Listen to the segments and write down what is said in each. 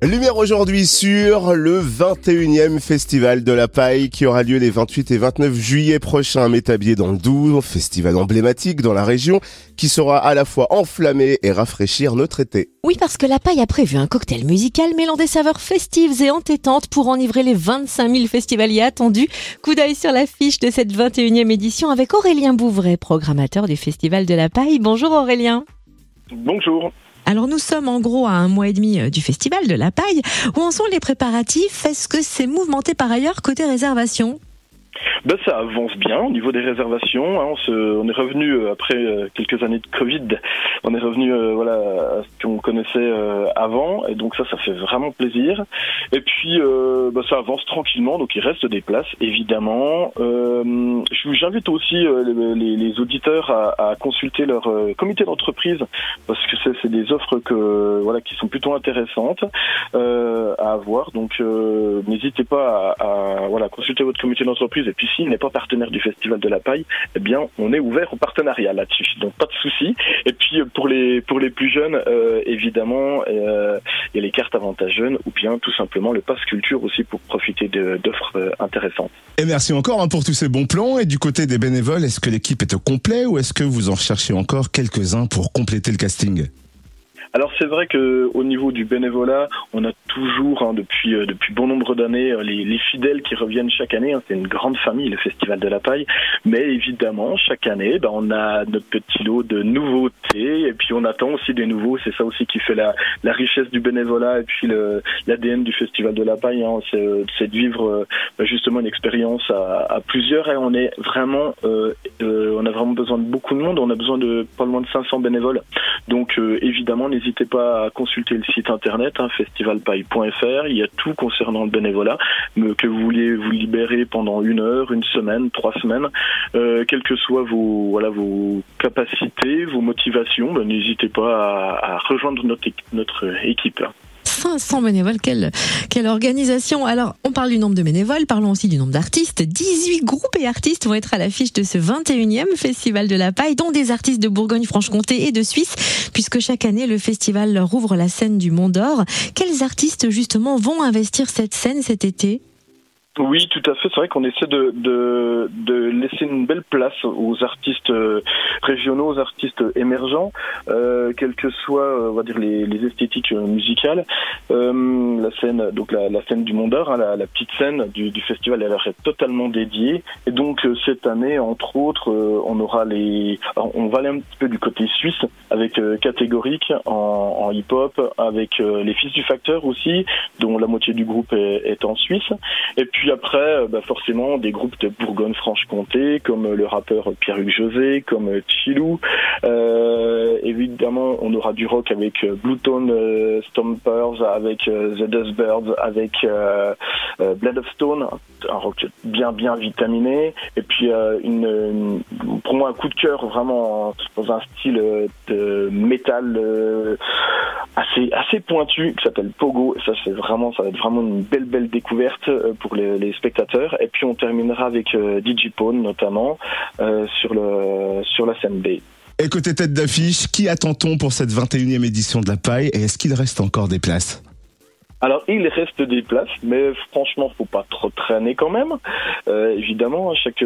Lumière aujourd'hui sur le 21e Festival de la Paille qui aura lieu les 28 et 29 juillet prochains à Métabier dans le Doubs, festival emblématique dans la région qui sera à la fois enflammé et rafraîchir notre été. Oui, parce que la Paille a prévu un cocktail musical mêlant des saveurs festives et entêtantes pour enivrer les 25 000 festivaliers attendus. Coup d'œil sur l'affiche de cette 21e édition avec Aurélien Bouvray, programmateur du Festival de la Paille. Bonjour Aurélien. Bonjour. Alors nous sommes en gros à un mois et demi euh, du festival de la paille. Où en sont les préparatifs? Est-ce que c'est mouvementé par ailleurs côté réservation? Ben, ça avance bien au niveau des réservations. Hein. on, est revenu euh, après euh, quelques années de Covid. On est revenu euh, voilà à ce qu'on connaissait avant, et donc ça, ça fait vraiment plaisir. Et puis ben, ça avance tranquillement, donc il reste des places évidemment. J'invite aussi les, auditeurs à, consulter leur comité d'entreprise parce que c'est des offres que voilà qui sont plutôt intéressantes à avoir. Donc n'hésitez pas à, à voilà consulter votre comité d'entreprise et puis s'il n'est pas partenaire du Festival de la Paille, eh bien, on est ouvert au partenariat là-dessus. Donc pas de souci. Et puis pour les pour les plus jeunes, euh, évidemment, euh, il y a les cartes avantage jeunes ou bien tout simplement le pass culture aussi pour profiter d'offres euh, intéressantes. Et merci encore hein, pour tous ces bons plans. Et du côté des bénévoles, est-ce que l'équipe est au complet ou est-ce que vous en cherchez encore quelques-uns pour compléter le casting? Alors c'est vrai que au niveau du bénévolat, on a toujours hein, depuis euh, depuis bon nombre d'années euh, les, les, fidèles qui reviennent chaque année. Hein, c'est une grande famille, le Festival de la Paille. Mais évidemment, chaque année, ben, on a notre petit lot de nouveautés et puis on attend aussi des nouveaux. C'est ça aussi qui fait la, la richesse du bénévolat et puis l'ADN du Festival de la Paille. Hein, c'est de vivre euh, justement une expérience à, à, plusieurs et on est vraiment euh, besoin de beaucoup de monde. On a besoin de pas loin de 500 bénévoles. Donc évidemment, n'hésitez pas à consulter le site internet hein, festivalpaille.fr. Il y a tout concernant le bénévolat, que vous vouliez vous libérer pendant une heure, une semaine, trois semaines, euh, quelles que soient vos voilà vos capacités, vos motivations, ben, n'hésitez pas à, rejoindre notre équipe. 500 bénévoles. Quelle, quelle organisation. Alors, on parle du nombre de bénévoles, parlons aussi du nombre d'artistes. 18 groupes et artistes vont être à l'affiche de ce 21e Festival de la Paille, dont des artistes de Bourgogne-Franche-Comté et de Suisse, puisque chaque année, le festival leur ouvre la scène du Mont d'Or. Quels artistes, justement, vont investir cette scène cet été? Oui, tout à fait. C'est vrai qu'on essaie de, de, de, laisser une belle place aux artistes euh, régionaux, aux artistes émergents, euh, quelles que soient, euh, on va dire, les, les esthétiques euh, musicales. Euh, la scène, donc la, la scène du Mondeur, hein, la, la, petite scène du, du festival, elle est totalement dédiée. Et donc cette année, entre autres, on aura les, on va aller un petit peu du côté suisse avec catégorique en, en hip-hop, avec les Fils du Facteur aussi, dont la moitié du groupe est, est en Suisse. Et puis après, euh, bah forcément, des groupes de Bourgogne-Franche-Comté, comme euh, le rappeur Pierre-Hugues José, comme euh, Chilou. Évidemment, on aura du rock avec Bluetone euh, Stompers, avec The Dustbirds, avec Blood of Stone, un rock bien bien vitaminé. Et puis, pour moi, un coup de cœur vraiment dans un style de métal assez assez pointu qui s'appelle Pogo. Et ça, c'est vraiment, ça va être vraiment une belle belle découverte pour les les spectateurs. Et puis on terminera avec euh, Digipone notamment euh, sur, le, sur la scène B. Et côté tête d'affiche, qui attend-on pour cette 21e édition de la paille et est-ce qu'il reste encore des places? Alors il reste des places, mais franchement faut pas trop traîner quand même. Euh, évidemment, chaque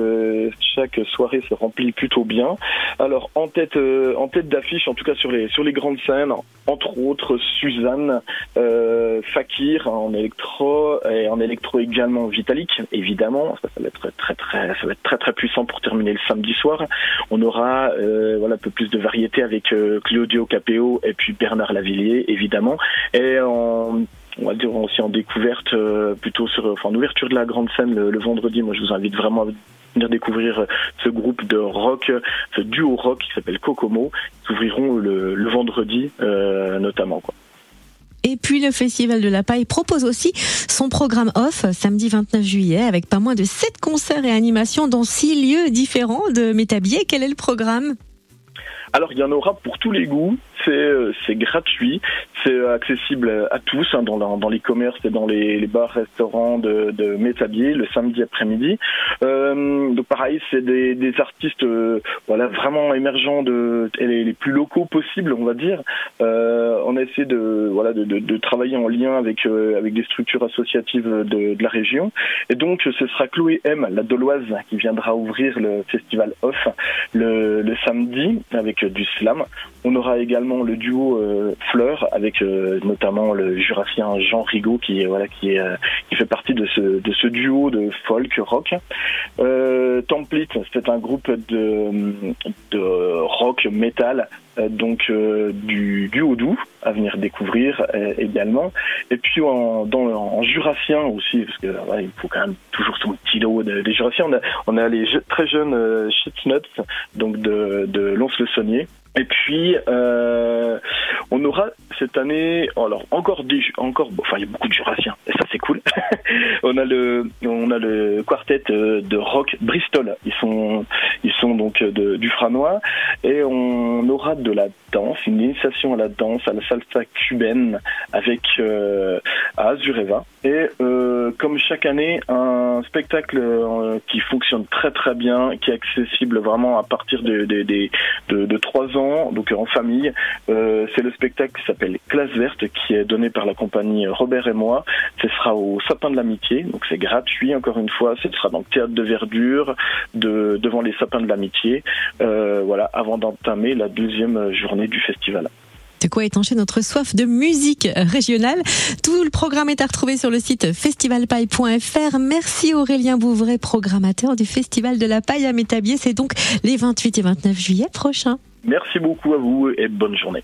chaque soirée se remplit plutôt bien. Alors en tête euh, en tête d'affiche, en tout cas sur les sur les grandes scènes, entre autres Suzanne, euh, Fakir en électro et en électro également Vitalik, évidemment. Ça, va être très très ça va être très très puissant pour terminer le samedi soir. On aura euh, voilà un peu plus de variété avec euh, Claudio Capeo et puis Bernard Lavillier évidemment. Et en on va dire aussi en découverte euh, plutôt sur enfin en ouverture de la grande scène le, vendredi moi je vous invite vraiment à venir découvrir euh, ce groupe de rock ce duo rock qui s'appelle Kokomo qui ouvriront le, le vendredi euh, notamment quoi. Et puis le Festival de la Paille propose aussi son programme off samedi 29 juillet avec pas moins de 7 concerts et animations dans 6 lieux différents de Métabier. Quel est le programme? Alors il y en aura pour tous les goûts, c'est gratuit, c'est accessible à tous hein, dans, dans les commerces et dans les, bars, restaurants de, de Métabier le samedi après-midi. donc pareil, c'est des, artistes voilà vraiment émergents de les, les, plus locaux possibles, on va dire. on a essayé de voilà de, travailler en lien avec avec des structures associatives de, de la région. Et donc ce sera Chloé M, la Doloise, qui viendra ouvrir le festival Off le, le samedi avec du slam. On aura également le duo euh, Fleur avec euh, notamment le jurassien Jean Rigaud qui qui est euh, qui fait partie de ce de ce duo de folk rock. Template, c'est un groupe de de rock metal donc du, du Haut-Doubs à venir découvrir également. Et puis en, dans, en jurassien aussi, parce que il faut quand même toujours son petit lot des jurassiens. On a, on a les très jeunes euh, Shitnuts, donc de, de Lons-le-Saunier, et puis, euh, on aura cette année, alors encore des, encore, enfin il y a beaucoup de Jurassiens, et ça c'est cool. on a le, on a le quartet euh, de rock Bristol. Ils sont, donc de, du Franois, et on aura de la danse, une initiation à la danse, à la salsa cubaine avec euh, à Azureva. Et euh, comme chaque année, un spectacle euh, qui fonctionne très très bien, qui est accessible vraiment à partir de, de, de, de, de 3 ans donc en famille. Euh, c'est le spectacle qui s'appelle Classe verte, qui est donné par la compagnie Robert et moi. Ce sera au Sapin de l'Amitié, donc c'est gratuit encore une fois. Ce sera dans le théâtre de verdure, de, devant les Sapins de l'Amitié. Euh, avant d'entamer la deuxième journée du festival. De quoi étancher notre soif de musique régionale. Tout le programme est à retrouver sur le site festivalpaille.fr. Merci Aurélien Bouvray, programmateur du Festival de la Paille à Métabier. C'est donc les 28 et 29 juillet prochains. Merci beaucoup à vous et bonne journée.